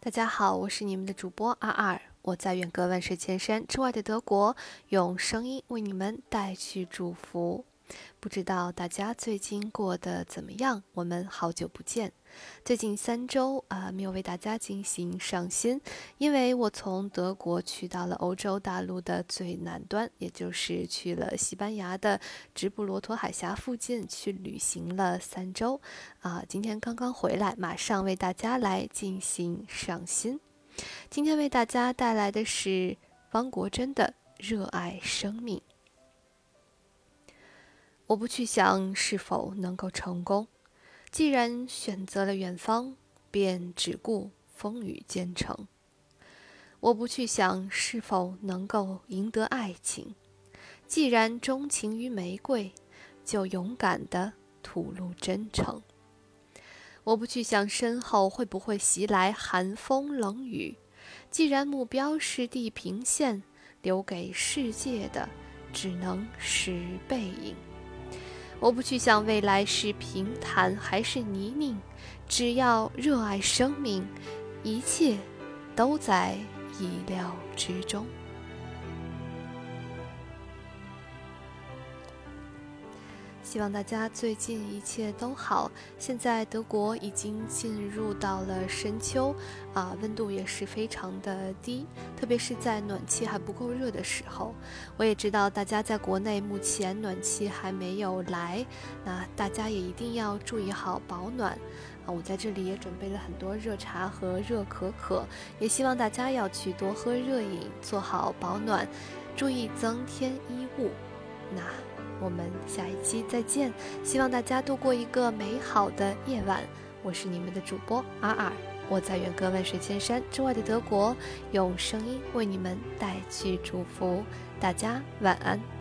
大家好，我是你们的主播阿二，我在远隔万水千山之外的德国，用声音为你们带去祝福。不知道大家最近过得怎么样？我们好久不见。最近三周啊，没有为大家进行上新，因为我从德国去到了欧洲大陆的最南端，也就是去了西班牙的直布罗陀海峡附近去旅行了三周啊。今天刚刚回来，马上为大家来进行上新。今天为大家带来的是汪国真的《热爱生命》。我不去想是否能够成功，既然选择了远方，便只顾风雨兼程。我不去想是否能够赢得爱情，既然钟情于玫瑰，就勇敢地吐露真诚。我不去想身后会不会袭来寒风冷雨，既然目标是地平线，留给世界的只能是背影。我不去想未来是平坦还是泥泞，只要热爱生命，一切都在意料之中。希望大家最近一切都好。现在德国已经进入到了深秋，啊，温度也是非常的低，特别是在暖气还不够热的时候。我也知道大家在国内目前暖气还没有来，那大家也一定要注意好保暖。啊，我在这里也准备了很多热茶和热可可，也希望大家要去多喝热饮，做好保暖，注意增添衣物。那。我们下一期再见，希望大家度过一个美好的夜晚。我是你们的主播阿尔，我在远隔万水千山之外的德国，用声音为你们带去祝福。大家晚安。